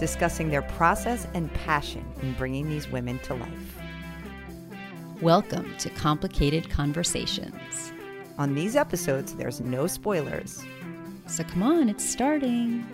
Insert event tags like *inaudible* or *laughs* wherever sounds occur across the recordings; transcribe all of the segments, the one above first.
discussing their process and passion in bringing these women to life. Welcome to Complicated Conversations. On these episodes, there's no spoilers. So come on, it's starting.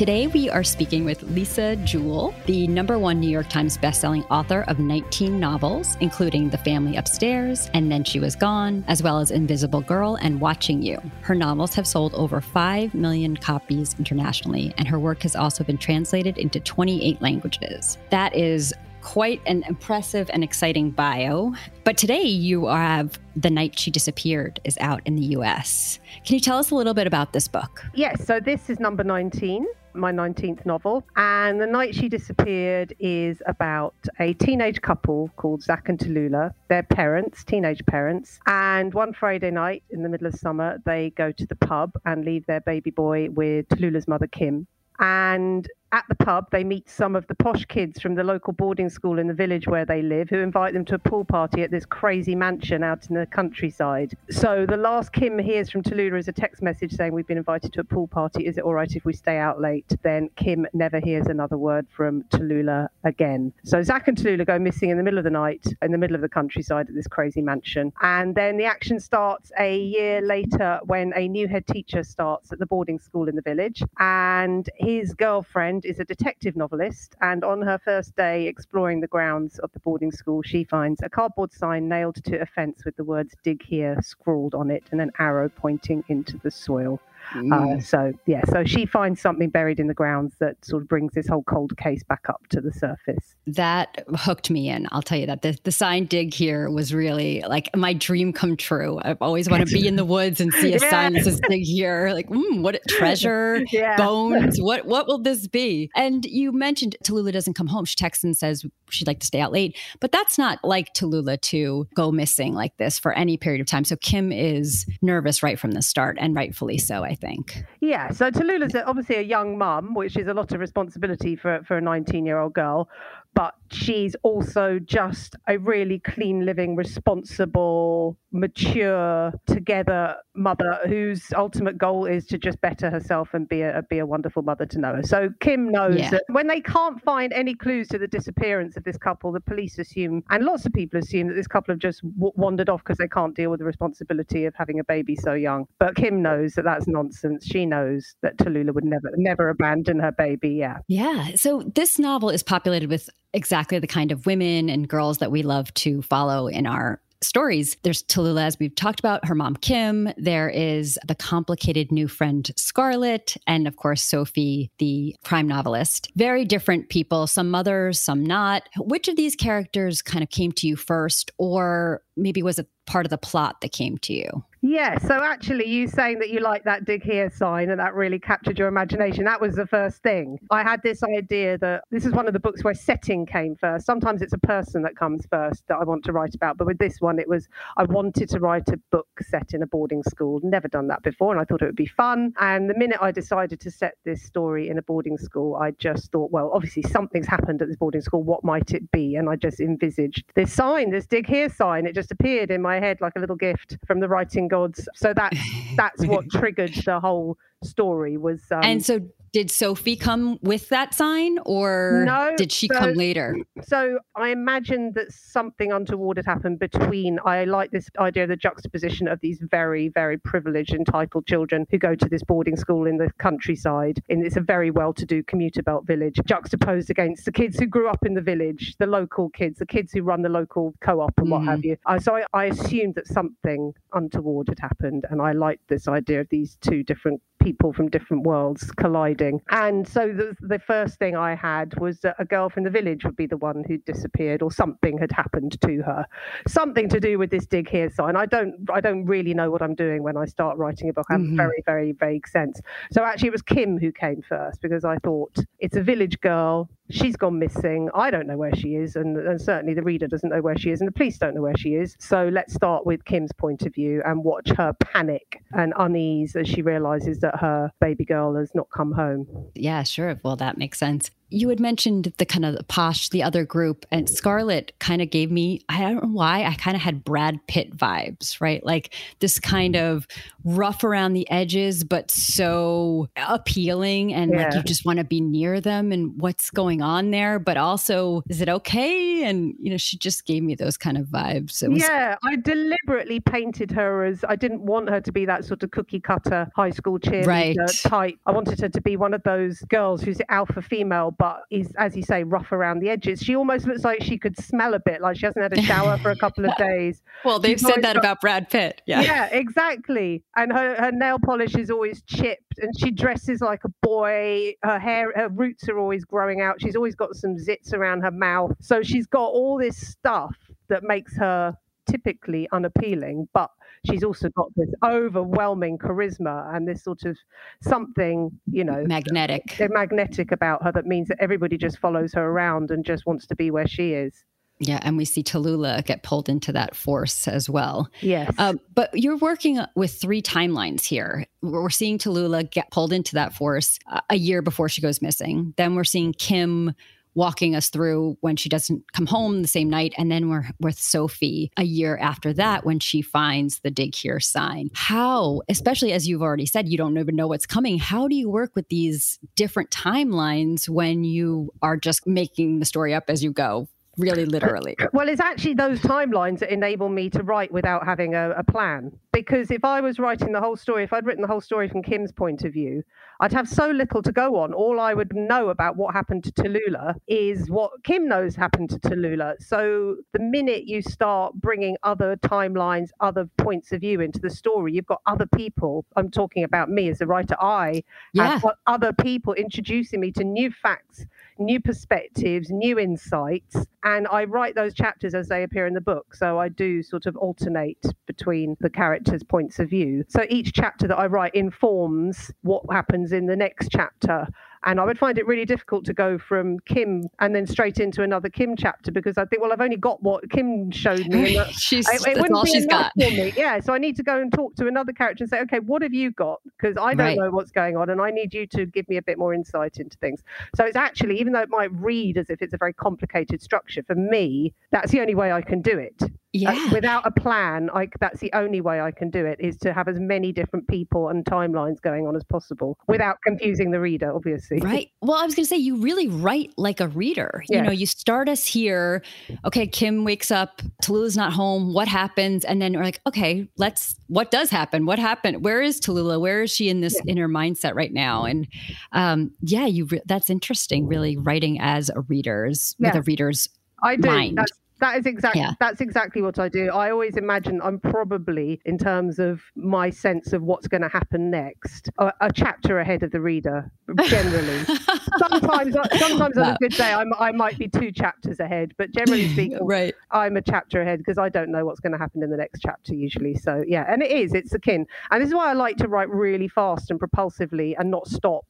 Today, we are speaking with Lisa Jewell, the number one New York Times bestselling author of 19 novels, including The Family Upstairs and Then She Was Gone, as well as Invisible Girl and Watching You. Her novels have sold over 5 million copies internationally, and her work has also been translated into 28 languages. That is quite an impressive and exciting bio. But today you have The Night She Disappeared is out in the US. Can you tell us a little bit about this book? Yes, so this is number 19 my 19th novel. And The Night She Disappeared is about a teenage couple called Zach and Tallulah. They're parents, teenage parents. And one Friday night in the middle of summer, they go to the pub and leave their baby boy with Tallulah's mother, Kim. And at the pub, they meet some of the posh kids from the local boarding school in the village where they live, who invite them to a pool party at this crazy mansion out in the countryside. So the last Kim hears from Tallulah is a text message saying, We've been invited to a pool party. Is it all right if we stay out late? Then Kim never hears another word from Tallulah again. So Zach and Tallulah go missing in the middle of the night, in the middle of the countryside at this crazy mansion. And then the action starts a year later when a new head teacher starts at the boarding school in the village. And his girlfriend, friend is a detective novelist, and on her first day exploring the grounds of the boarding school, she finds a cardboard sign nailed to a fence with the words dig here scrawled on it and an arrow pointing into the soil. Uh, mm. Uh, so yeah, so she finds something buried in the grounds that sort of brings this whole cold case back up to the surface. That hooked me in. I'll tell you that the, the sign dig here was really like my dream come true. I've always want to be in the woods and see a *laughs* yeah. sign that says dig here. Like, mm, what treasure, *laughs* yeah. bones? What what will this be? And you mentioned Tallulah doesn't come home. She texts and says she'd like to stay out late, but that's not like Tallulah to go missing like this for any period of time. So Kim is nervous right from the start, and rightfully so. I think. Yeah. So Tallulah's obviously a young mum, which is a lot of responsibility for, for a 19 year old girl but she's also just a really clean living, responsible, mature, together mother whose ultimate goal is to just better herself and be a be a wonderful mother to Noah. So Kim knows yeah. that when they can't find any clues to the disappearance of this couple, the police assume, and lots of people assume that this couple have just w- wandered off because they can't deal with the responsibility of having a baby so young. But Kim knows that that's nonsense. She knows that Tallulah would never never abandon her baby. Yeah. Yeah. So this novel is populated with exactly the kind of women and girls that we love to follow in our stories. There's Tallulah, as we've talked about, her mom, Kim. There is the complicated new friend, Scarlett. And of course, Sophie, the crime novelist. Very different people, some mothers, some not. Which of these characters kind of came to you first, or maybe was it part of the plot that came to you? Yeah, so actually, you saying that you like that dig here sign and that really captured your imagination, that was the first thing. I had this idea that this is one of the books where setting came first. Sometimes it's a person that comes first that I want to write about, but with this one, it was I wanted to write a book set in a boarding school. Never done that before, and I thought it would be fun. And the minute I decided to set this story in a boarding school, I just thought, well, obviously something's happened at this boarding school. What might it be? And I just envisaged this sign, this dig here sign. It just appeared in my head like a little gift from the writing gods. So that's *laughs* that's what triggered the whole story was um, and so did sophie come with that sign or no, did she so, come later so i imagine that something untoward had happened between i like this idea of the juxtaposition of these very very privileged entitled children who go to this boarding school in the countryside and it's a very well-to-do commuter belt village juxtaposed against the kids who grew up in the village the local kids the kids who run the local co-op and mm. what have you uh, so I, I assumed that something untoward had happened and i liked this idea of these two different people from different worlds colliding. And so the, the first thing I had was that a girl from the village would be the one who disappeared or something had happened to her. Something to do with this dig here sign. I don't I don't really know what I'm doing when I start writing a book. I have mm-hmm. a very, very vague sense. So actually it was Kim who came first because I thought it's a village girl she's gone missing. I don't know where she is, and, and, certainly the reader doesn't know where she is, and the police don't know where she is. So let's start with Kim's point of view and watch her panic and unease as she realizes that her baby girl has not come home. Yeah, sure. Well, that makes sense you had mentioned the kind of the posh, the other group, and Scarlett kind of gave me, I don't know why, I kind of had Brad Pitt vibes, right? Like this kind mm-hmm. of rough around the edges, but so appealing. And yeah. like you just want to be near them and what's going on there. But also, is it okay? And, you know, she just gave me those kind of vibes. Was- yeah, I deliberately painted her as, I didn't want her to be that sort of cookie cutter high school cheerleader right. type. I wanted her to be one of those girls who's alpha female but is, as you say, rough around the edges. She almost looks like she could smell a bit, like she hasn't had a shower for a couple of *laughs* days. well, they've She's said that got, about Brad Pitt. Yeah. Yeah, exactly. And her, her nail polish is always chipped and she dresses like a boy. Her hair, her roots are always growing out. She's always got some zits around her mouth. So she's got all this stuff that makes her typically unappealing, but she's also got this overwhelming charisma and this sort of something, you know, magnetic, magnetic about her that means that everybody just follows her around and just wants to be where she is. Yeah, and we see Tallulah get pulled into that force as well. Yes. Um, but you're working with three timelines here. We're seeing Tallulah get pulled into that force a year before she goes missing. Then we're seeing Kim walking us through when she doesn't come home the same night. And then we're with Sophie a year after that when she finds the dig here sign. How, especially as you've already said, you don't even know what's coming. How do you work with these different timelines when you are just making the story up as you go? really uh, literally. Well, it's actually those timelines that enable me to write without having a, a, plan. Because if I was writing the whole story, if I'd written the whole story from Kim's point of view, I'd have so little to go on. All I would know about what happened to Tallulah is what Kim knows happened to Tallulah. So the minute you start bringing other timelines, other points of view into the story, you've got other people. I'm talking about me as a writer. I yeah. have got other people introducing me to new facts new perspectives, new insights, and I write those chapters as they appear in the book. So I do sort of alternate between the characters' points of view. So each chapter that I write informs what happens in the next chapter. And I would find it really difficult to go from Kim and then straight into another Kim chapter because I think, well, I've only got what Kim showed me. And *laughs* she's, it, it wouldn't be enough got. for me. Yeah. So I need to go and talk to another character and say, okay, what have you got? Because I don't right. know what's going on and I need you to give me a bit more insight into things. So it's actually, even though it might read as if it's a very complicated structure, for me, that's the only way I can do it. Yeah. Uh, without a plan, like that's the only way I can do it is to have as many different people and timelines going on as possible without confusing the reader, obviously. Right. Well, I was going to say you really write like a reader. Yeah. You know, you start us here. Okay, Kim wakes up. Tallulah's not home. What happens? And then we're like, okay, let's. What does happen? What happened? Where is Tallulah? Where is she in this yeah. inner mindset right now? And um, yeah, you. Re- that's interesting. Really writing as a reader's yeah. with a reader's I do. Mind. That's that is exactly yeah. that's exactly what I do. I always imagine I'm probably, in terms of my sense of what's going to happen next, a, a, chapter ahead of the reader. Generally, *laughs* sometimes uh, sometimes on a good day I'm, I might be two chapters ahead, but generally *laughs* speaking, right. I'm a chapter ahead because I don't know what's going to happen in the next chapter usually. So yeah, and it is it's akin, and this is why I like to write really fast and propulsively and not stop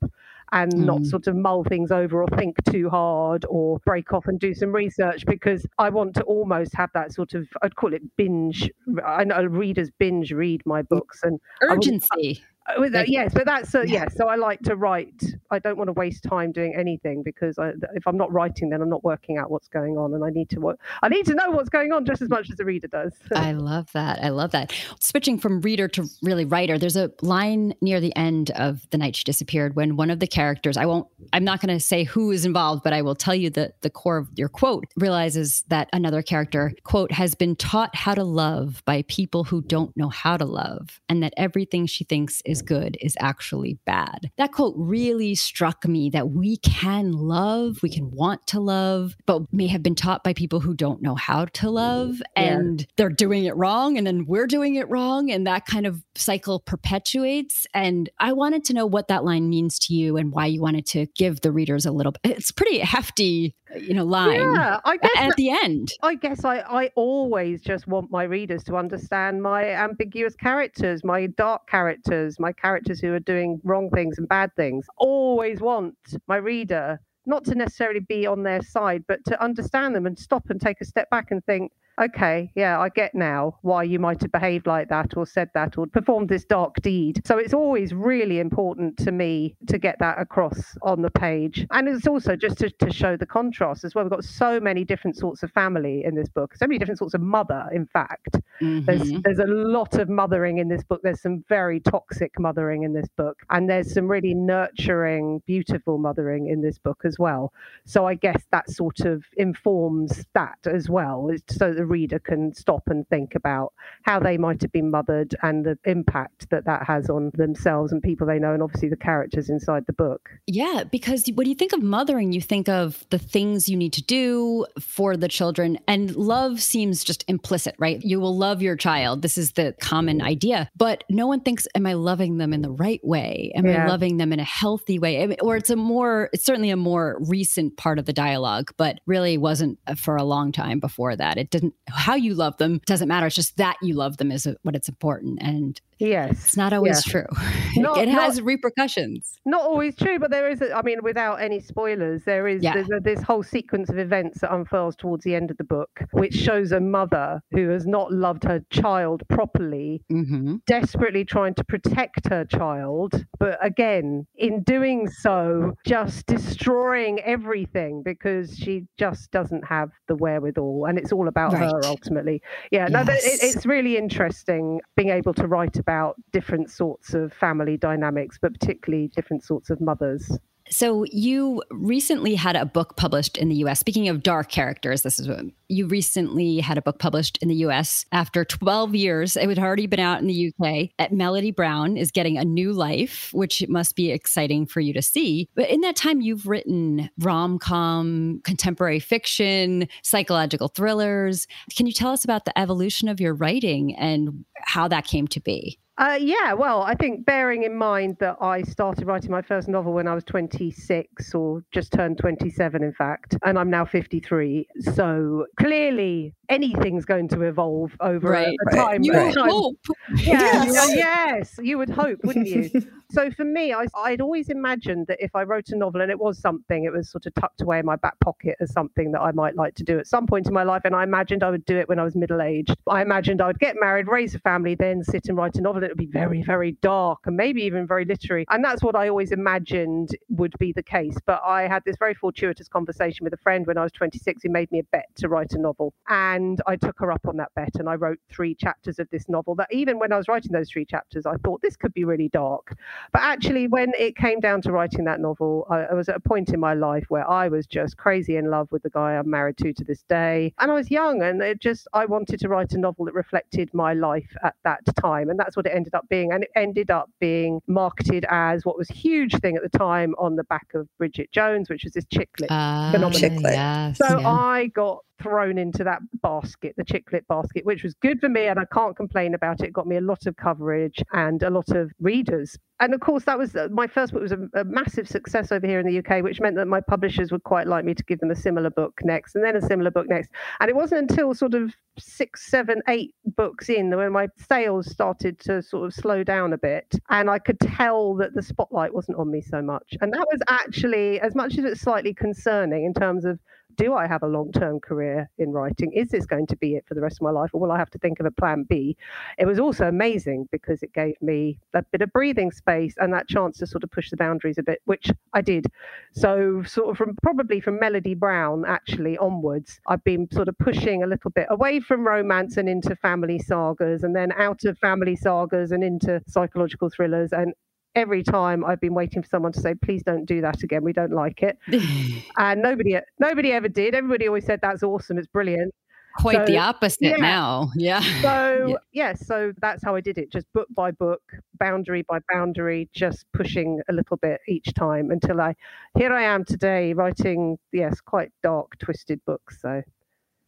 and mm. not sort of mull things over or think too hard or break off and do some research because I want to almost have that sort of I'd call it binge. I know readers binge read my books and urgency. Uh, with that, yes, but that's uh, yeah. yes. So I like to write. I don't want to waste time doing anything because I, if I'm not writing, then I'm not working out what's going on, and I need to. I need to know what's going on just as much as the reader does. *laughs* I love that. I love that. Switching from reader to really writer, there's a line near the end of the night she disappeared when one of the characters. I won't. I'm not going to say who is involved, but I will tell you that the core of your quote realizes that another character quote has been taught how to love by people who don't know how to love, and that everything she thinks is is good is actually bad. That quote really struck me that we can love, we can want to love, but may have been taught by people who don't know how to love and yeah. they're doing it wrong and then we're doing it wrong and that kind of cycle perpetuates and I wanted to know what that line means to you and why you wanted to give the readers a little it's pretty hefty Uh, you know line yeah, I guess at the end. I guess I I always just want my readers to understand my ambiguous characters, my dark characters, my characters who are doing wrong things and bad things. Always want my reader not to necessarily be on their side, but to understand them and stop and take a step back and think, okay, yeah, I get now why you might have behaved like that or said that or performed this dark deed. So it's always really important to me to get that across on the page. And it's also just to, to show the contrast as well. We've got so many different sorts of family in this book, so many different sorts of mother, in fact. Mm-hmm. There's, there's a lot of mothering in this book. There's some very toxic mothering in this book. And there's some really nurturing, beautiful mothering in this book as well. So I guess that sort of informs that as well, so the reader can stop and think about how they might have been mothered and the impact that that has on themselves and people they know, and obviously the characters inside the book. Yeah, because when you think of mothering, you think of the things you need to do for the children, and love seems just implicit, right? You will love your child. This is the common idea, but no one thinks, Am I loving them in the right way? Am yeah. I loving them in a healthy way? Or it's a more, it's certainly a more recent part of the dialogue, but really wasn't uh, for a long time before that. It didn't how you love them doesn't matter. It's just that you love them is what it's important. And yes, it's not always yeah. true. *laughs* Not, it has not, repercussions. Not always true, but there is. A, I mean, without any spoilers, there is yeah. a, this whole sequence of events that unfurls towards the end of the book, which shows a mother who has not loved her child properly, mm-hmm. desperately trying to protect her child, but again, in doing so, just destroying everything because she just doesn't have the wherewithal, and it's all about right. her ultimately. Yeah, yes. no, it, it's really interesting being able to write about different sorts of family dynamics, but particularly different sorts of mothers. So you recently had a book published in the US. Speaking of dark characters, this is what you recently had a book published in the US after 12 years. It had already been out in the UK. At Melody Browne is getting a new life, which must be exciting for you to see. But in that time, you've written rom-com, contemporary fiction, psychological thrillers. Can you tell us about the evolution of your writing and how that came to be? Uh, yeah, well, I think bearing in mind that I started writing my first novel when I was 26 or just turned 27, in fact, and I'm now 53. So clearly anything's going to evolve over right, a, a right, time. You would hope. *laughs* Yeah, yes. yes, you would hope, wouldn't you? *laughs* so for me, I, I'd always imagined that if I wrote a novel and it was something, it was sort of tucked away in my back pocket as something that I might like to do at some point in my life. And I imagined I would do it when I was middle aged. I imagined I would get married, raise a family, then sit and write a novel it would be very, very dark and maybe even very literary. And that's what I always imagined would be the case. But I had this very fortuitous conversation with a friend when I was 26 who made me a bet to write a novel. And I took her up on that bet and I wrote three chapters of this novel that even when I was writing those three chapters, I thought this could be really dark. But actually, when it came down to writing that novel, I, I was at a point in my life where I was just crazy in love with the guy I'm married to to this day. And I was young and it just, I wanted to write a novel that reflected my life at that time. And that's what it ended up being. And it ended up being marketed as what was a huge thing at the time on the back of Bridget Jones, which was this chick lit uh, phenomenon. Yes, so yeah. I got thrown into that basket, the chick lit basket, which was good for me. And I can't complain about it. it got me a lot of coverage and a lot of readers. And of course, that was uh, my first book was a, a, massive success over here in the UK, which meant that my publishers would quite like me to give them a similar book next and then a similar book next. And it wasn't until sort of six, seven, eight books in when my sales started to sort of slow down a bit. And I could tell that the spotlight wasn't on me so much. And that was actually, as much as it's slightly concerning in terms of do I have a long term career in writing? Is this going to be it for the rest of my life, or will I have to think of a plan B? It was also amazing because it gave me a bit of breathing space and that chance to sort of push the boundaries a bit, which I did. So, sort of from probably from Melody Browne actually onwards, I've been sort of pushing a little bit away from romance and into family sagas, and then out of family sagas and into psychological thrillers. And every time I've been waiting for someone to say, "Please don't do that again. We don't like it," *laughs* and nobody nobody ever did. Everybody always said, "That's awesome. It's brilliant." quite So- the opposite yeah. now. Yeah. So *laughs* Yeah. yeah. so that's how I did it, just book by book, boundary by boundary, just pushing a little bit each time until I here I am today writing yes, quite dark, twisted books. So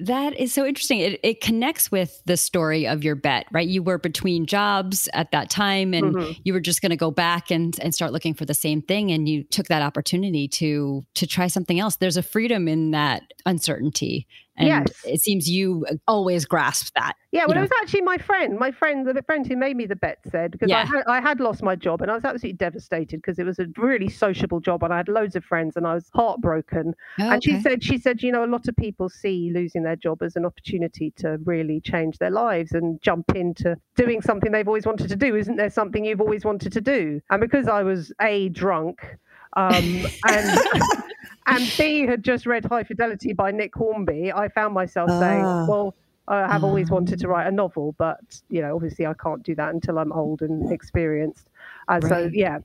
That is so interesting. It, it connects with the story of your bet, right? You were between jobs at that time and Mhm. you were just going to go back and, and start looking for the same thing. And you took that opportunity to, to try something else. There's a freedom in that uncertainty. And Yes. it seems you always grasp that. Yeah, well, know. it was actually my friend, my friend, the friend who made me the bet said because I, had, I had lost my job and I was absolutely devastated because it was a really sociable job and I had loads of friends and I was heartbroken. And she said, she said, you know, a lot of people see losing their job as an opportunity to really change their lives and jump into doing something they've always wanted to do. Isn't there something you've always wanted to do? And because I was a drunk. Um, and *laughs* and B had just read High Fidelity by Nick Hornby. I found myself saying, Ah. "Well, I have always wanted Ah. to write a novel, but you know, obviously, I can't do that until I'm old and experienced." And so, yeah.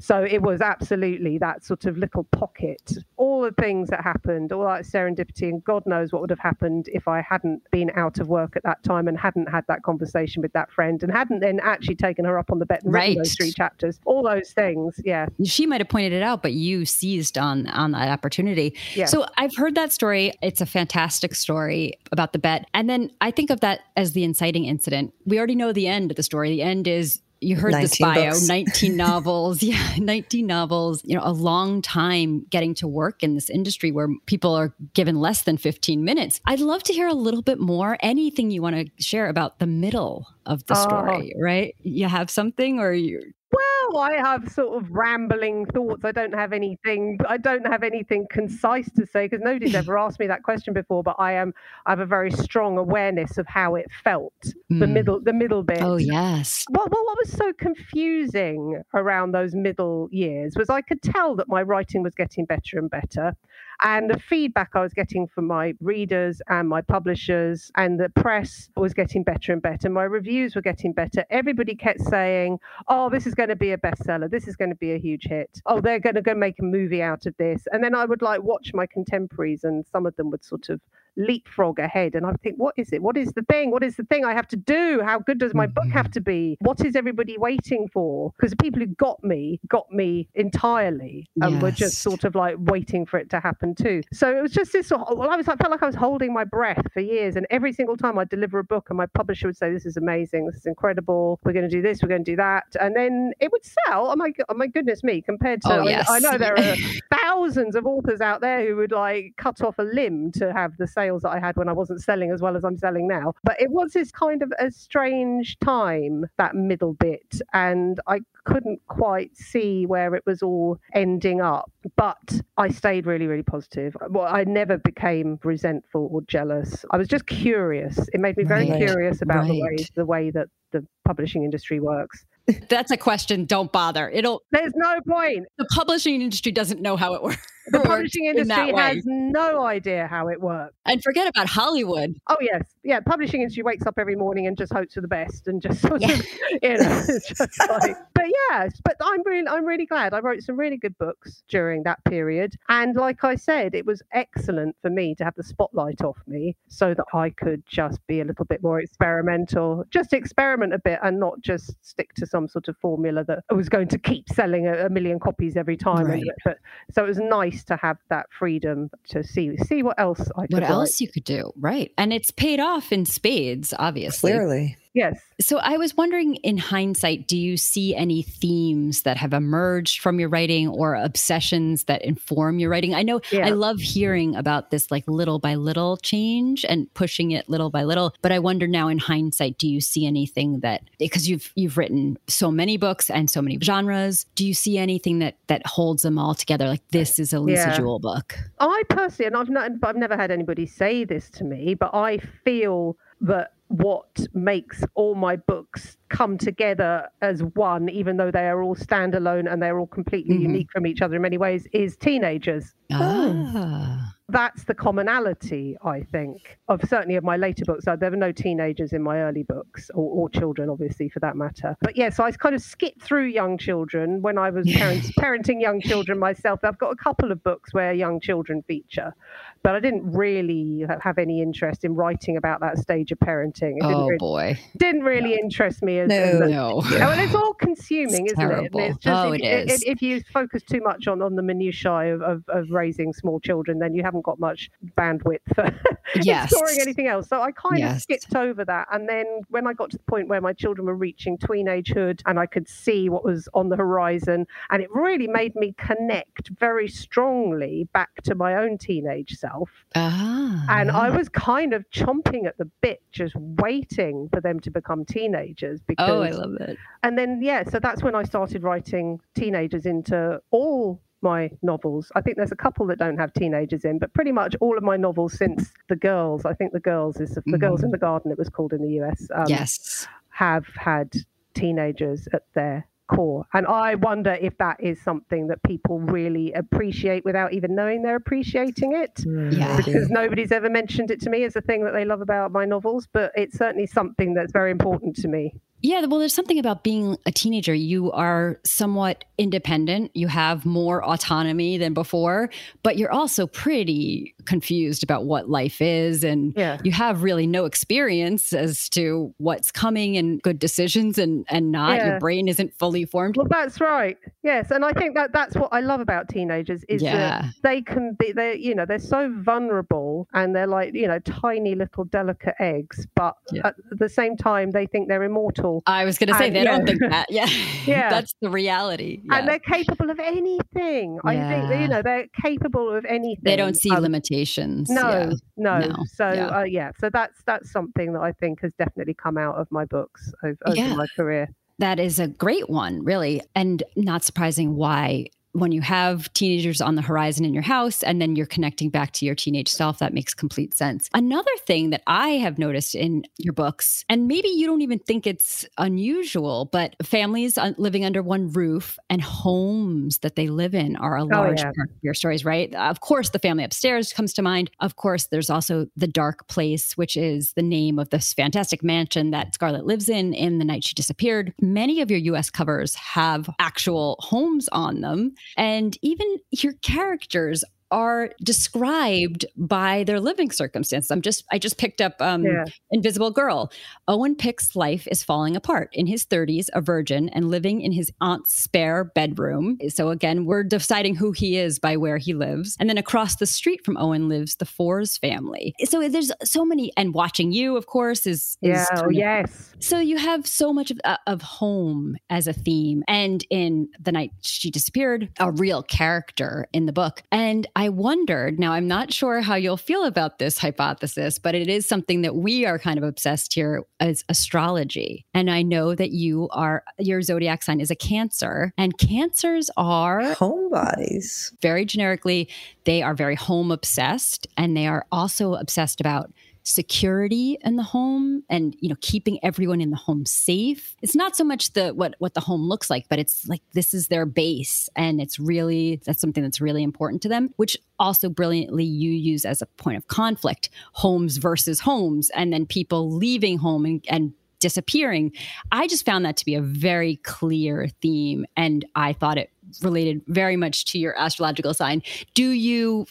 So it was absolutely that sort of little pocket. All the things that happened, all that serendipity, and God knows what would have happened if I hadn't been out of work at that time and hadn't had that conversation with that friend and hadn't then actually taken her up on the bet and written those three chapters. All those things, yeah, she might have pointed it out, but you seized on on that opportunity. yeah. So I've heard that story. It's a fantastic story about the bet. And then I think of that as the inciting incident. We already know the end of the story. The end is you heard this bio, books. 19 *laughs* novels. *laughs* Yeah, 19 novels, you know, a long time getting to work in this industry where people are given less than 15 minutes. I'd love to hear a little bit more, anything you want to share about the middle of the Oh. story, right? You have something or you Well, I have sort of rambling thoughts. I don't have anything. I don't have anything concise to say because nobody's *laughs* ever asked me that question before. But I am. I have a very strong awareness of how it felt. The Hmm. middle. The middle bit. Oh, yes. What, what, what was so confusing around those middle years was I could tell that my writing was getting better and better. And the feedback I was getting from my readers and my publishers and the press was getting better and better. My reviews were getting better. Everybody kept saying, oh, this is going to be a bestseller. This is going to be a huge hit. Oh, they're going to go make a movie out of this. And then I would like watch my contemporaries, and some of them would sort of leapfrog ahead. And I think, what is it? What is the thing? What is the thing I have to do? How good does my book have mm-hmm. to be? What is everybody waiting for? Because the people who got me got me entirely and were just sort of like waiting for it to happen too. So it was just this well, I was I felt like I was holding my breath for years. And every single time I'd deliver a book and my publisher would say, This is amazing, this is incredible, we're going to do this, we're going to do that. And then it would sell. Oh my oh my goodness me, compared to Oh, I- yes. I know there are *laughs* thousands of authors out there who would like cut off a limb to have the sales that I had when I wasn't selling as well as I'm selling now. But it was this kind of a strange time, that middle bit, and I couldn't quite see where it was all ending up. But I stayed really, really positive. Well, I never became resentful or jealous. I was just curious. It made me very Right. curious about the way the way that the publishing industry works. That's a question. Don't bother. It'll There's no point. the publishing industry doesn't know how it works. The publishing industry way. has no idea how it works. And forget about Hollywood. Oh yes, yeah. Publishing industry wakes up every morning and just hopes for the best and just sort Yeah. of, *laughs* you know, *laughs* just like. But yes, but I'm really, I'm really glad. I wrote some really good books during that period, and like I said, it was excellent for me to have the spotlight off me so that I could just be a little bit more experimental, just experiment a bit, and not just stick to some sort of formula that was going to keep selling a, a million copies every time. Right. But so it was nice to have that freedom to see see what else I could What write. else you could do, right? And it's paid off in spades, obviously. Clearly. Yes. So I was wondering, in hindsight, do you see any themes that have emerged from your writing or obsessions that inform your writing? I know Yeah. I love hearing about this like little by little change and pushing it little by little. But I wonder now, in hindsight, do you see anything that because you've you've written so many books and so many genres, do you see anything that that holds them all together? Like this is a Lisa Yeah. Jewell book. I personally, and I've not, I've never had anybody say this to me, but I feel that what makes all my books come together as one, even though they are all standalone and they're all completely Mhm. unique from each other in many ways, is teenagers. Ah, that's the commonality, I think, of certainly of my later books. There were no teenagers in my early books, or, or children, obviously, for that matter. But yes, yeah, so I kind of skipped through young children when I was *laughs* parent, parenting young children myself. I've got a couple of books where young children feature, but I didn't really have any interest in writing about that stage of parenting. It oh really, boy, didn't really interest me. As, no, as a, no. Well, it's all consuming, it's isn't terrible. it? It's just, oh, if, it is. If, if, you focus too much on, on the minutiae of, of, of raising small children, then you haven't got much bandwidth for *laughs* yes. exploring anything else. So I kind yes. of skipped over that. And then when I got to the point where my children were reaching teenagehood and I could see what was on the horizon, and it really made me connect very strongly back to my own teenage self. Ah. And I was kind of chomping at the bit, just waiting for them to become teenagers. Because, oh, I love it. And then, yeah, so that's when I started writing teenagers into all my novels. I think there's a couple that don't have teenagers in, but pretty much all of my novels since The Girls, I think The Girls is The mm-hmm. Girls in the Garden, it was called in the US. Um, yes. Have had teenagers at their core. And I wonder if that is something that people really appreciate without even knowing they're appreciating it. Mm, yeah. Because nobody's ever mentioned it to me as a thing that they love about my novels, but it's certainly something that's very important to me. Yeah, well, there's something about being a teenager. You are somewhat independent. You have more autonomy than before, but you're also pretty confused about what life is. And yeah. you have really no experience as to what's coming and good decisions and, and not. Yeah. Your brain isn't fully formed. Well, that's right. Yes. And I think that that's what I love about teenagers is yeah. that they can be, they you know, they're so vulnerable and they're like, you know, tiny little delicate eggs, but at the same time, they think they're immortal. I was going to say And, they yeah. don't think that. Yeah, *laughs* *laughs* Yeah. that's the reality. And they're capable of anything. I think you know they're capable of anything. They don't see Um, limitations. No, Yeah. no, No, So yeah. Uh, yeah, so that's that's something that I think has definitely come out of my books over, over Yeah. my career. That is a great one, really. And not surprising why when you have teenagers on the horizon in your house and then you're connecting back to your teenage self, that makes complete sense. Another thing that I have noticed in your books, and maybe you don't even think it's unusual, but families living under one roof and homes that they live in are a oh, large yeah. part of your stories, right? Of course, the family upstairs comes to mind. Of course, there's also the dark place, which is the name of this fantastic mansion that Scarlett lives in in the night she disappeared. Many of your US covers have actual homes on them. And even your characters are described by their living circumstances. I'm just I just picked up um, Yeah. Invisible Girl. Owen Pick's life is falling apart. In his 30s, a virgin and living in his aunt's spare bedroom. So again, we're deciding who he is by where he lives. And then across the street from Owen lives the Fours family. So there's so many and watching you of course is, is Yeah, oh, yes. so you have so much of, uh, of home as a theme, and in the night she disappeared, a real character in the book. And I wondered. Now I'm not sure how you'll feel about this hypothesis, but it is something that we are kind of obsessed here as astrology. And I know that you are your zodiac sign is a Cancer, and Cancers are Homebodies. very generically, they are very home obsessed and they are also obsessed about security in the home and you know keeping everyone in the home safe. It's not so much the what what the home looks like but it's like this is their base and it's really that's something that's really important to them which also brilliantly you use as a point of conflict homes versus homes and then people leaving home and, and disappearing. I just found that to be a very clear theme and i thought it related very much to your astrological sign. Do you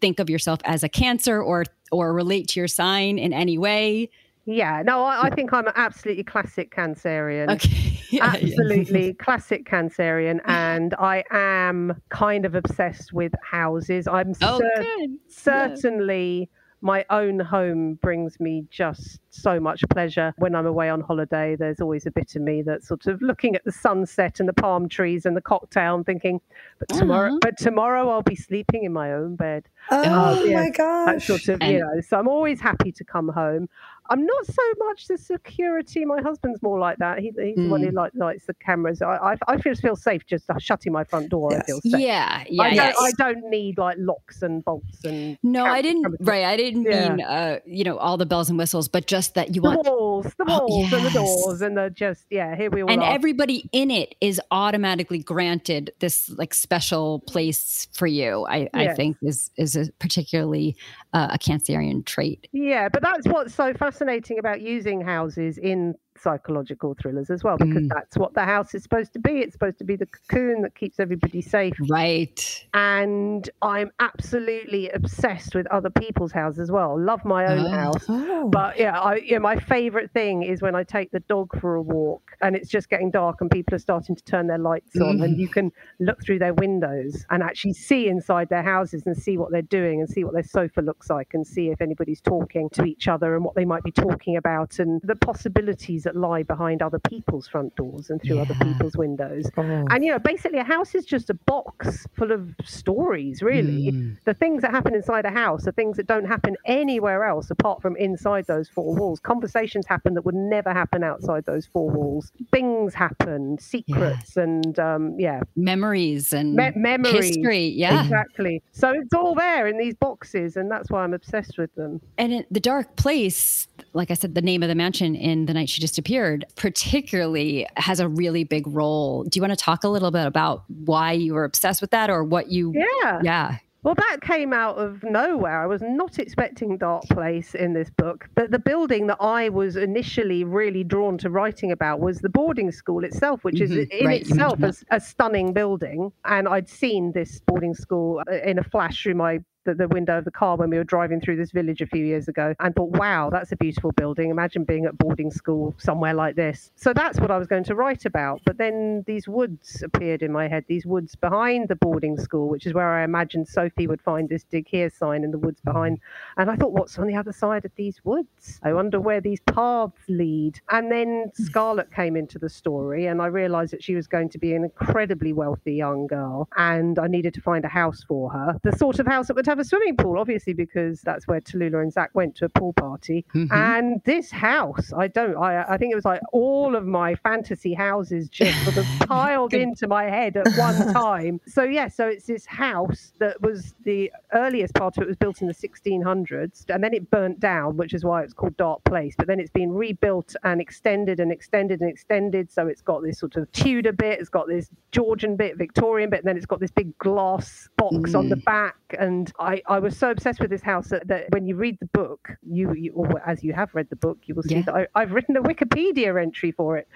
think of yourself as a cancer or or relate to your sign in any way Yeah, no, I, I think I'm an absolutely classic Cancerian. okay *laughs* Yeah, yeah. Absolutely classic Cancerian, and I am kind of obsessed with houses. I'm oh cer- certainly my own home brings me just so much pleasure when I'm away on holiday. There's always a bit of me that's sort of looking at the sunset and the palm trees and the cocktail and thinking, but mm-hmm. tomorrow, Aw. but tomorrow I'll be sleeping in my own bed. Oh yeah, my That gosh. sort of, And- you know. So I'm always happy to come home. I'm not so much the security. My husband's more like that. He, he's the one who Mm. like, likes the cameras. I, I, I just feel safe just shutting my front door. I feel safe. yeah yeah I, don't, yes. I don't need like locks and bolts and no cam- i didn't cameras. right i didn't Yeah. mean uh you know all the bells and whistles but just that you the want walls. walls, the Oh, walls and the doors and the just yeah, here we all and are. everybody in it is automatically granted this like special place for you. I, I think is is a particularly uh, a Cancerian trait. Yeah, but that's what's so fascinating about using houses in psychological thrillers as well, because Mm. that's what the house is supposed to be. It's supposed to be the cocoon that keeps everybody safe. Right. And I'm absolutely obsessed with other people's houses as well. Love my own Oh. house. Oh. But yeah, I, yeah, my favorite thing is when I take the dog for a walk and it's just getting dark and people are starting to turn their lights on, and you can look through their windows and actually see inside their houses and see what they're doing and see what their sofa looks like and see if anybody's talking to each other and what they might be talking about and the possibilities that lie behind other people's front doors and through other people's windows. Oh. And you know, basically, a house is just a box full of stories, really. Mm. The things that happen inside a house are things that don't happen anywhere else apart from inside those four walls. Conversations happen that would never happen outside those four walls. Things happen, secrets, and um, yeah, Memories and me- memories. history. Yeah. Exactly. So it's all there in these boxes, and that's why I'm obsessed with them. And in the dark place, like I said, the name of the mansion in The Night She Disappeared, particularly has a really big role. Do you want to talk a little bit about why you were obsessed with that or what you Yeah. Yeah. Well, that came out of nowhere. I was not expecting Dark Place in this book. But the building that I was initially really drawn to writing about was the boarding school itself, which is Mhm. in Right, itself a, a stunning building. And I'd seen this boarding school uh, in a flash through my the, the window of the car when we were driving through this village a few years ago and thought, wow, that's a beautiful building. Imagine being at boarding school somewhere like this. So that's what I was going to write about. But then these woods appeared in my head, these woods behind the boarding school, which is where I imagined Sophie would find this dig here sign in the woods behind. And I thought, what's on the other side of these woods? I wonder where these paths lead. And then Scarlett came into the story, and I realized that she was going to be an incredibly wealthy young girl, and I needed to find a house for her. The sort of house that would have a swimming pool, obviously, because that's where Tallulah and Zach went to a pool party. Mhm. And this house, I don't, I, I think it was like all of my fantasy houses just sort of *laughs* piled into my head at one *laughs* time. So, yeah, so it's this house that was the earliest part of it was built in the 1600s and then it burnt down, which is why it's called Dark Place. But then it's been rebuilt and extended and extended and extended. So it's got this sort of Tudor bit, it's got this Georgian bit, Victorian bit, and then it's got this big glass box on the back. And I, I was so obsessed with this house that, that when you read the book, you, you or as you have read the book, you will see Yeah. that I, I've written a Wikipedia entry for it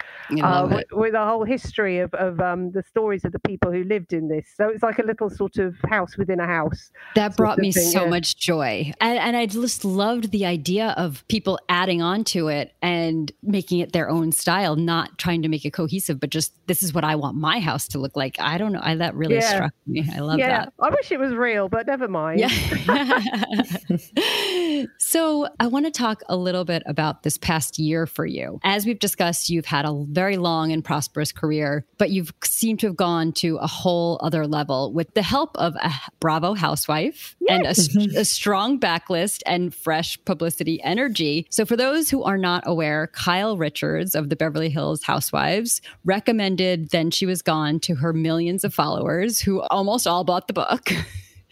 uh, with, it. with a whole history of, of um, the stories of the people who lived in this. So it's like a little sort of house within a house. That brought me thing, so yeah. much joy. And, and I just loved the idea of people adding on to it and making it their own style, not trying to make it cohesive, but just this is what I want my house to look like. I don't know. I, that really Yeah. struck me. I love yeah, that. I wish it was real, but never mind. Yeah. *laughs* *laughs* so, I want to talk a little bit about this past year for you. As we've discussed, you've had a very long and prosperous career, but you've seemed to have gone to a whole other level with the help of a Bravo housewife and a strong backlist and fresh publicity energy. So, for those who are not aware, Kyle Richards of the Beverly Hills Housewives recommended Then She Was Gone to her millions of followers who almost all bought the book. *laughs*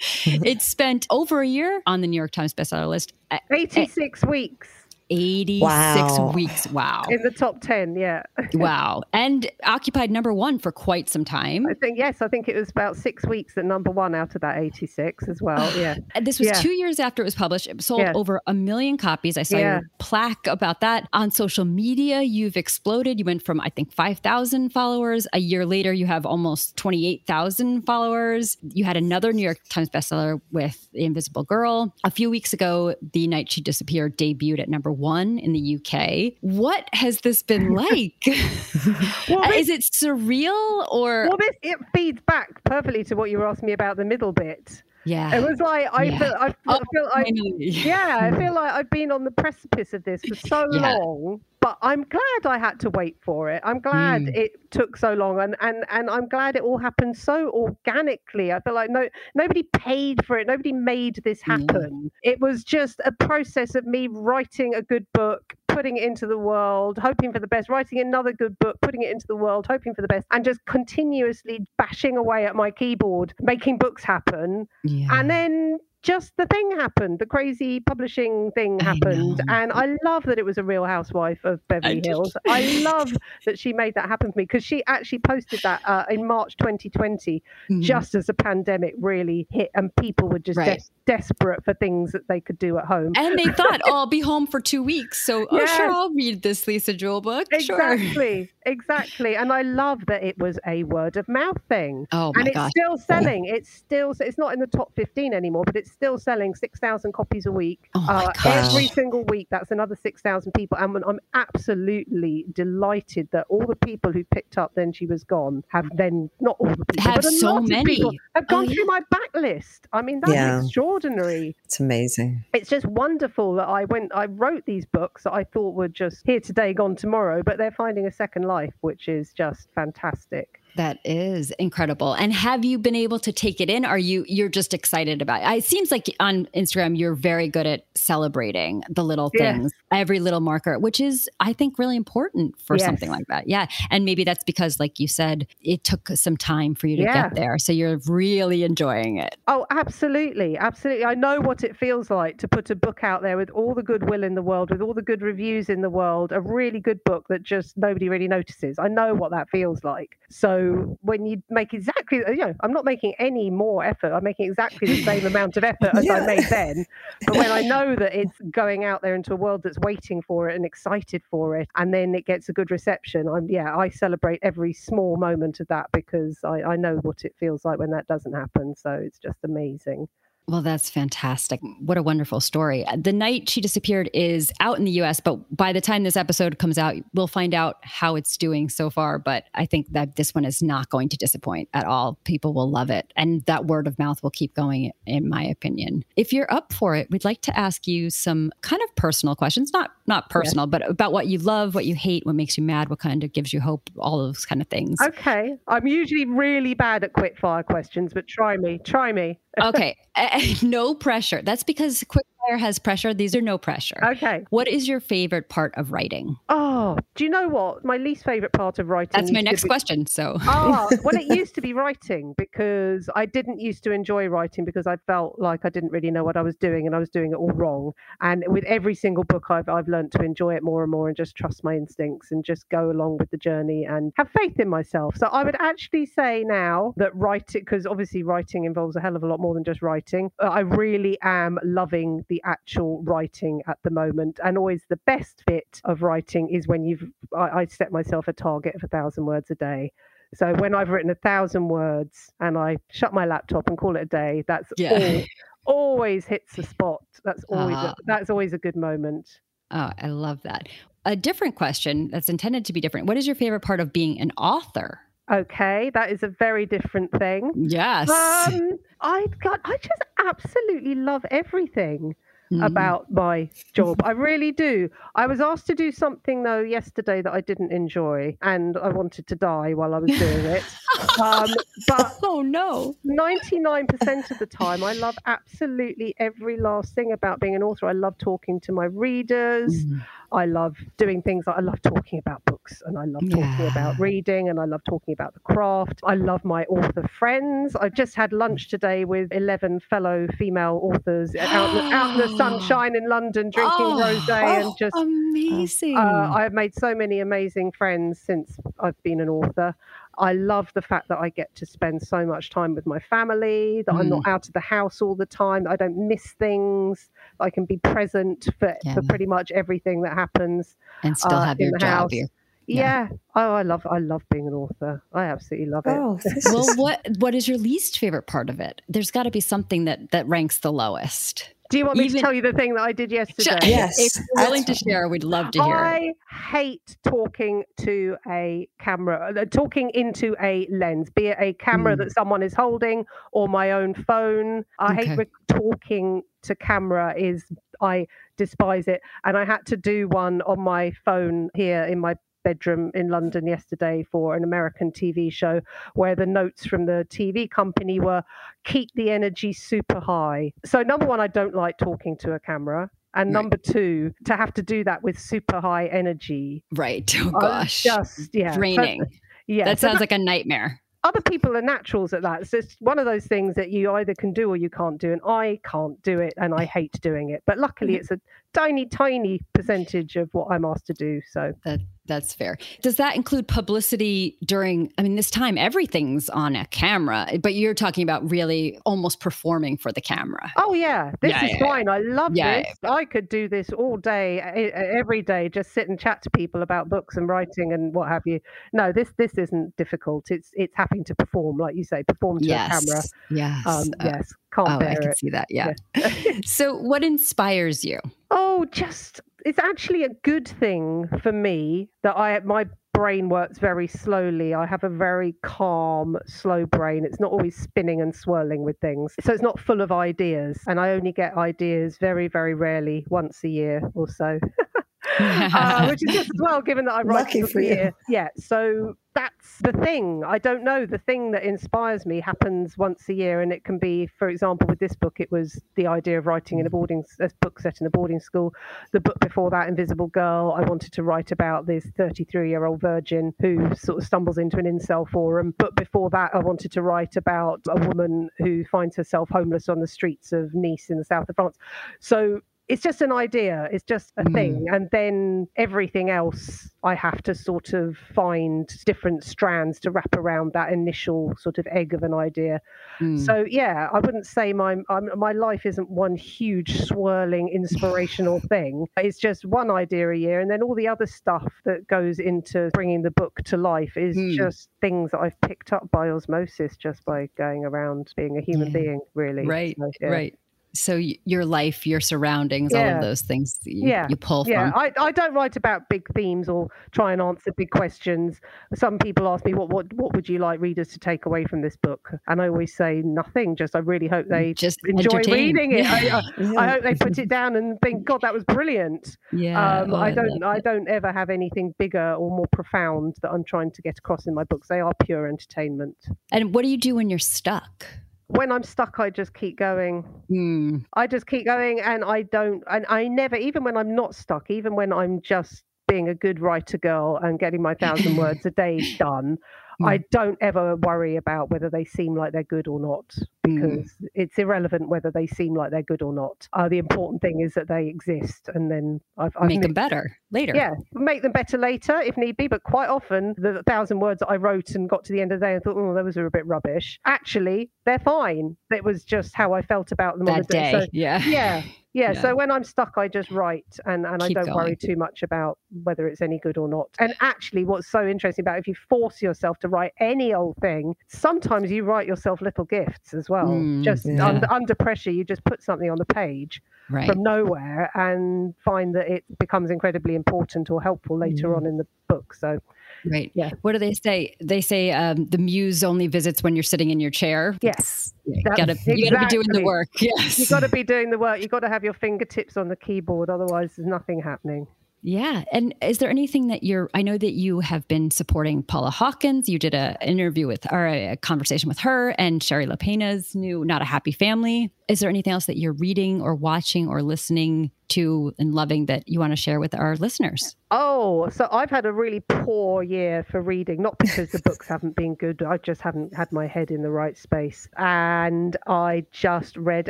*laughs* it spent over a year on the New York Times bestseller list. at 86 weeks 86 Wow. weeks. Wow. in the top 10. Yeah. *laughs* wow. And occupied number one for quite some time. I think, yes, I think it was about six weeks at number one out of that 86 as well. *sighs* Yeah. And This was Yeah. two years after it was published. It sold Yeah. over a million copies. I saw Yeah. your plaque about that. On social media, you've exploded. You went from, I think, 5,000 followers. A year later, you have almost 28,000 followers. You had another New York Times bestseller with The Invisible Girl. A few weeks ago, The Night She Disappeared debuted at number one in the UK. What has this been *laughs* like? *laughs* Well, uh, Is it surreal or? Well, this it feeds back perfectly to what you were asking me about the middle bit. Yeah. It was like I Yeah. feel, I feel, Oh, I feel like finally. yeah, I feel *laughs* like I've been on the precipice of this for so Yeah. long, but I'm glad I had to wait for it. I'm glad Mm. it took so long, and and and I'm glad it all happened so organically. I feel like no nobody paid for it, nobody made this Yeah. happen. It was just a process of me writing a good book. Putting it into the world, hoping for the best, writing another good book, putting it into the world, hoping for the best, and just continuously bashing away at my keyboard, making books happen Yeah. and then just the thing happened. The crazy publishing thing happened. know. And I love that it was a real housewife of Beverly just- Hills. I *laughs* love that she made that happen for me because she actually posted that uh, in March 2020, Mhm. just as the pandemic really hit and people were just Right. des- desperate for things that they could do at home. and they thought, *laughs* oh, I'll be home for two weeks. So, oh, sure, I'll read this Lisa Jewell book. Sure. Exactly, exactly. And I love that it was a word of mouth thing. Oh, my and it's gosh. still selling. It's still it's not in the top 15 anymore, but it's still selling 6,000 copies a week. Oh, my Uh, gosh. every single week, that's another 6,000 people. And I'm absolutely delighted that all the people who picked up Then She Was Gone have then, not all the people, Have but a so lot of people have Oh, gone through my backlist. I mean, that's Yeah. extraordinary It's amazing. it's just wonderful that I went I wrote these books that I thought were just here today gone tomorrow but they're finding a second life which is just fantastic. That is incredible. And have you been able to take it in? Are you you're just excited about it? It seems like on Instagram you're very good at celebrating the little Yes. things, every little marker, which is I think really important for something like that. Yeah. And maybe that's because like you said, it took some time for you to Yeah. get there. So you're really enjoying it. Oh, absolutely. Absolutely. I know what it feels like to put a book out there with all the goodwill in the world, with all the good reviews in the world, a really good book that just nobody really notices. I know what that feels like. So when you make exactly, you know, I'm not making any more effort. I'm making exactly the same amount of effort as I *laughs* made then. But when I know that it's going out there into a world that's waiting for it and excited for it, and then it gets a good reception, I'm, yeah, I celebrate every small moment of that because I, I know what it feels like when that doesn't happen. So it's just amazing. Well, that's fantastic. What a wonderful story. The night she disappeared is out in the US, but by the time this episode comes out, we'll find out how it's doing so far. But I think that this one is not going to disappoint at all. People will love it. And that word of mouth will keep going, in my opinion. If you're up for it, we'd like to ask you some kind of personal questions, not not personal, but about what you love, what you hate, what makes you mad, what kind of gives you hope, all those kind of things. Okay. I'm usually really bad at quick fire questions, but try me. Try me. *laughs* okay. *laughs* No pressure. That's because Quickfire has pressure. These are no pressure. Okay. What is your favorite part of writing? Oh, do you know what? My least favorite part of writing. That's my next be- question. So, Ah, *laughs* well, it used to be writing because I didn't used to enjoy writing because I felt like I didn't really know what I was doing and I was doing it all wrong. And with every single book, I've I've learned to enjoy it more and more and just trust my instincts and just go along with the journey and have faith in myself. So I would actually say now that writing, because obviously writing involves a hell of a lot more than just writing. uh, I really am loving the actual writing at the moment, and always the best bit of writing is when you've. I, I set myself a target of a thousand words a day. So when I've written a thousand words and I shut my laptop and call it a day, that's Yeah. all, *laughs* always hits the spot. That's always Ah. a, that's always a good moment. oh, I love that. A different question that's intended to be different. What is your favorite part of being an author? Okay, that is a very different thing. Yes. Um, I got I just absolutely love everything. Mhm. about my job. I really do. I was asked to do something though yesterday that I didn't enjoy, and I wanted to die while I was doing it. *laughs* Um, but *laughs* oh no. 99% of the time, I love absolutely every last thing about being an author. I love talking to my readers. Mhm. I love doing things I love talking about books and I love talking Yeah. about reading and I love talking about the craft. I love my author friends. I just had lunch today with 11 fellow female authors out, in the- out in the *gasps* sunshine in London drinking Oh, rosé and just amazing. uh, I've made so many amazing friends since I've been an author. I love the fact that I get to spend so much time with my family, that I'm Mm. not out of the house all the time, that I don't miss things, I can be present for, Yeah. for pretty much everything that happens. and still uh, have in your the job. house. Your- Yeah. Yeah. Oh, I love I love being an author. I absolutely love it. Oh, *laughs* well, what what is your least favorite part of it? There's got to be something that that ranks the lowest. Do you want me even- to tell you the thing that I did yesterday? Yes, if you're willing to share, we'd love to hear it. I hate talking to a camera, uh, talking into a lens, be it a camera Mm. that someone is holding or my own phone. I Okay. hate re- talking to camera. Is I despise it, and I had to do one on my phone here in my bedroom in London yesterday for an American TV show where the notes from the TV company were keep the energy super high. So number one, I don't like talking to a camera. And Right. number two, to have to do that with super high energy. Right. *laughs* Oh gosh. Just yeah. Draining. yeah. that so sounds like a nightmare. other people are naturals at that. So it's one of those things that you either can do or you can't do. And I can't do it and I hate doing it. But luckily, mm-hmm. it's a tiny, tiny percentage of what I'm asked to do. So that that's fair. Does that include publicity during? I mean, this time everything's on a camera, but you're talking about really almost performing for the camera. Oh yeah, this Yeah, is yeah, fine. I love Yeah, this. I could do this all day, every day, just sit and chat to people about books and writing and what have you. No, this this isn't difficult. It's it's having to perform, like you say, perform to yes, a camera. yes, Um, Uh, yes, can't oh, I can it. see that. Yeah. *laughs* so, what inspires you? Oh, just it's actually a good thing for me that I my brain works very slowly. I have a very calm, slow brain. It's not always spinning and swirling with things. So it's not full of ideas. And I only get ideas very, very rarely, once a year or so. *laughs* uh, *laughs* which is just as well, given that I write Lucky for a you. year. Yeah, so that's the thing. I don't know. The thing that inspires me happens once a year, and it can be, for example, with this book, it was the idea of writing in a boarding a book set in a boarding school. The book before that, Invisible Girl, I wanted to write about this 33 year old virgin who sort of stumbles into an incel forum. But before that, I wanted to write about a woman who finds herself homeless on the streets of Nice in the south of France. So it's just an idea it's just a Mm. thing and then everything else i have to sort of find different strands to wrap around that initial sort of egg of an idea Mm. so yeah i wouldn't say my I'm, my life isn't one huge swirling inspirational *laughs* thing it's just one idea a year and then all the other stuff that goes into bringing the book to life is Hmm. just things that i've picked up by osmosis just by going around being a human Yeah. being really right, So, yeah. right. So, your life, your surroundings, all of those things you, Yeah. you pull Yeah, from. I, I don't write about big themes or try and answer big questions. Some people ask me, what, what what would you like readers to take away from this book? And I always say nothing. Just I really hope they Just enjoy entertain. reading it. I, I, *laughs* Yeah. I hope they put it down and think, God, that was brilliant. yeah. um, oh, I don't I it. don't ever have anything bigger or more profound that I'm trying to get across in my books. They are pure entertainment. And what do you do when you're stuck? When I'm stuck, I just keep going. Hmm. I just keep going and I don't and I never even when I'm not stuck, even when I'm just being a good writer girl and getting my thousand words a day done, I don't ever worry about whether they seem like they're good or not Mm. because it's irrelevant whether they seem like they're good or not. Uh, the important thing is that they exist and then I've, I've Make them better later. yeah, make them better later if need be. But quite often, the thousand words that I wrote and got to the end of the day and thought, oh, those are a bit rubbish. Actually, they're fine. It was just how I felt about them on That the day. day. So yeah. yeah, yeah. Yeah. So when I'm stuck, I just write and, and I don't worry too much about whether it's any good or not. And actually, what's so interesting about if you force yourself to write any old thing, sometimes you write yourself little gifts as well. Mm, just yeah. under, under pressure, you just put something on the page Right. from nowhere and find that it becomes incredibly important or helpful later Mm. on in the book. So Right. Yeah. What do they say? They say um, the muse only visits when you're sitting in your chair. yes, You gotta, *laughs* you gotta be doing the exactly- work. Yes. you've got to be doing the work. You've got to have your fingertips on the keyboard. Otherwise, there's nothing happening. Yeah. And is there anything that you're, I know that you have been supporting Paula Hawkins. You did a interview with, or a conversation with her and Shari Lapena's new Not a Happy Family. Is there anything else that you're reading or watching or listening to and loving that you want to share with our listeners? Oh, so I've had a really poor year for reading, not because the books *laughs* haven't been good. I just haven't had my head in the right space. And I just read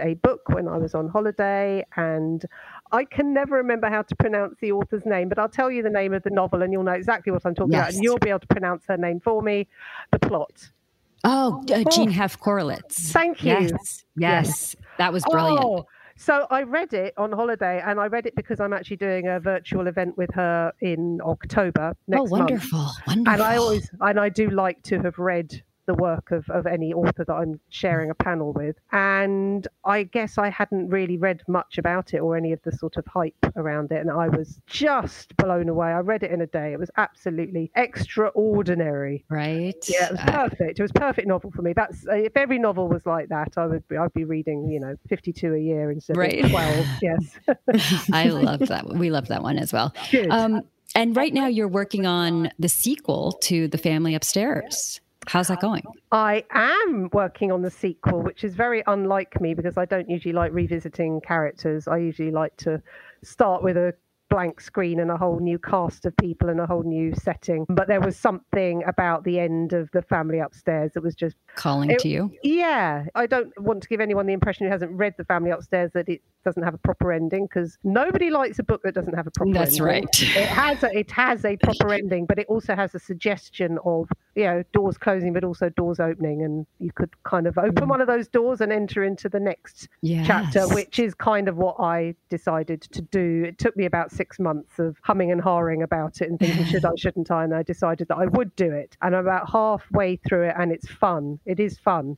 a book when I was on holiday, and I can never remember how to pronounce the author's name, but I'll tell you the name of the novel and you'll know exactly what I'm talking about. And you'll be able to pronounce her name for me. The plot. Oh, uh, Jean Hanff Korelitz. Thank you. Yes. Yes. That was brilliant. Oh, so I read it on holiday, and I read it because I'm actually doing a virtual event with her in October next oh, month. wonderful. Wonderful. And I always and I do like to have read the work of, of any author that I'm sharing a panel with. And I guess I hadn't really read much about it or any of the sort of hype around it. And I was just blown away. I read it in a day. It was absolutely extraordinary. right. Yeah, it was Uh, perfect. It was a perfect novel for me. That's if every novel was like that, I would be, I'd be reading, you know, 52 a year instead Right. of 12. *laughs* Yes. *laughs* I love that. We love that one as well. Good. Um, and right now you're working on the sequel to The Family Upstairs. How's that going? I am working on the sequel, which is very unlike me because I don't usually like revisiting characters. I usually like to start with a blank screen and a whole new cast of people and a whole new setting. But there was something about the end of the family upstairs that was just calling it, to you. Yeah, I don't want to give anyone the impression who hasn't read the family upstairs that it doesn't have a proper ending because nobody likes a book that doesn't have a proper That's ending. That's right. *laughs* It has a, it has a proper ending, but it also has a suggestion of you know doors closing, but also doors opening, and you could kind of open mm. one of those doors and enter into the next Yes. chapter, which is kind of what I decided to do. It took me about six months of humming and hawing about it and thinking, should I, *laughs* shouldn't I? And I decided that I would do it. And I'm about halfway through it, and it's fun. It is fun.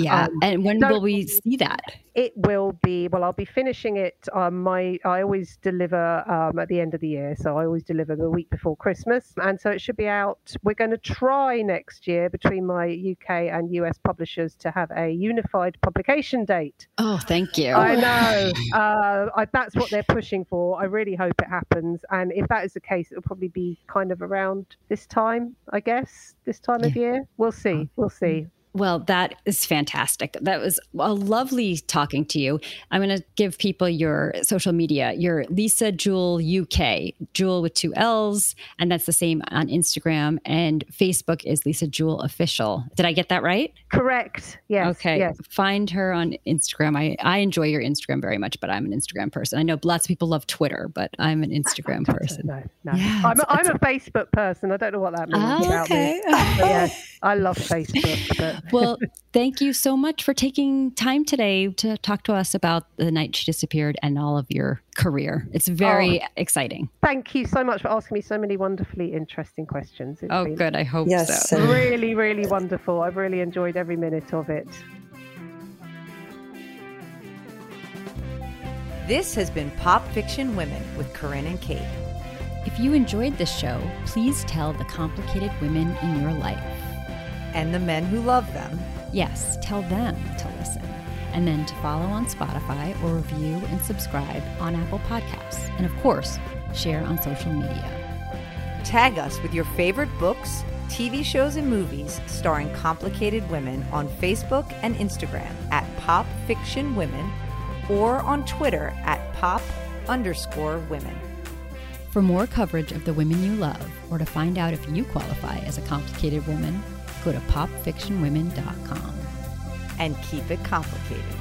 Yeah. Um, and when will we see that? It will be well. I'll be finishing it. Um, my I always deliver um, at the end of the year, so I always deliver the week before Christmas, and so it should be out. We're going to try next year between my UK and US publishers to have a unified publication date. Oh, thank you. I know. Uh, I, that's what they're pushing for. I really hope it happens. And if that is the case, it'll probably be kind of around this time, I guess, this time of year. We'll see. We'll see. Well, that is fantastic. That was a lovely talking to you. I'm going to give people your social media. Your Lisa Jewell UK, Jewell with two L's, and that's the same on Instagram. And Facebook is Lisa Jewell Official. Did I get that right? Correct. Yes. okay. Yes. Find her on Instagram. I, I enjoy your Instagram very much, but I'm an Instagram person. I know lots of people love Twitter, but I'm an Instagram *laughs* person. No, no. Yeah, I'm, a, I'm a Facebook person. I don't know what that means Oh, about me. Yeah, *laughs* I love Facebook. But *laughs* well, thank you so much for taking time today to talk to us about the night she disappeared and all of your career. It's very oh. exciting. thank you so much for asking me so many wonderfully interesting questions. It's Oh, been good. I hope Yes, so. and- Really, really wonderful. I've really enjoyed every minute of it. This has been Pop Fiction Women with Carinn and Kate. If you enjoyed this show, please tell the complicated women in your life. And the men who love them. Yes, tell them to listen. And then to follow on Spotify or review and subscribe on Apple Podcasts. And of course, share on social media. Tag us with your favorite books, TV shows, and movies starring complicated women on Facebook and Instagram at Pop Fiction Women or on Twitter at Pop underscore women. For more coverage of the women you love, or to find out if you qualify as a complicated woman, go to popfictionwomen.com. And keep it complicated.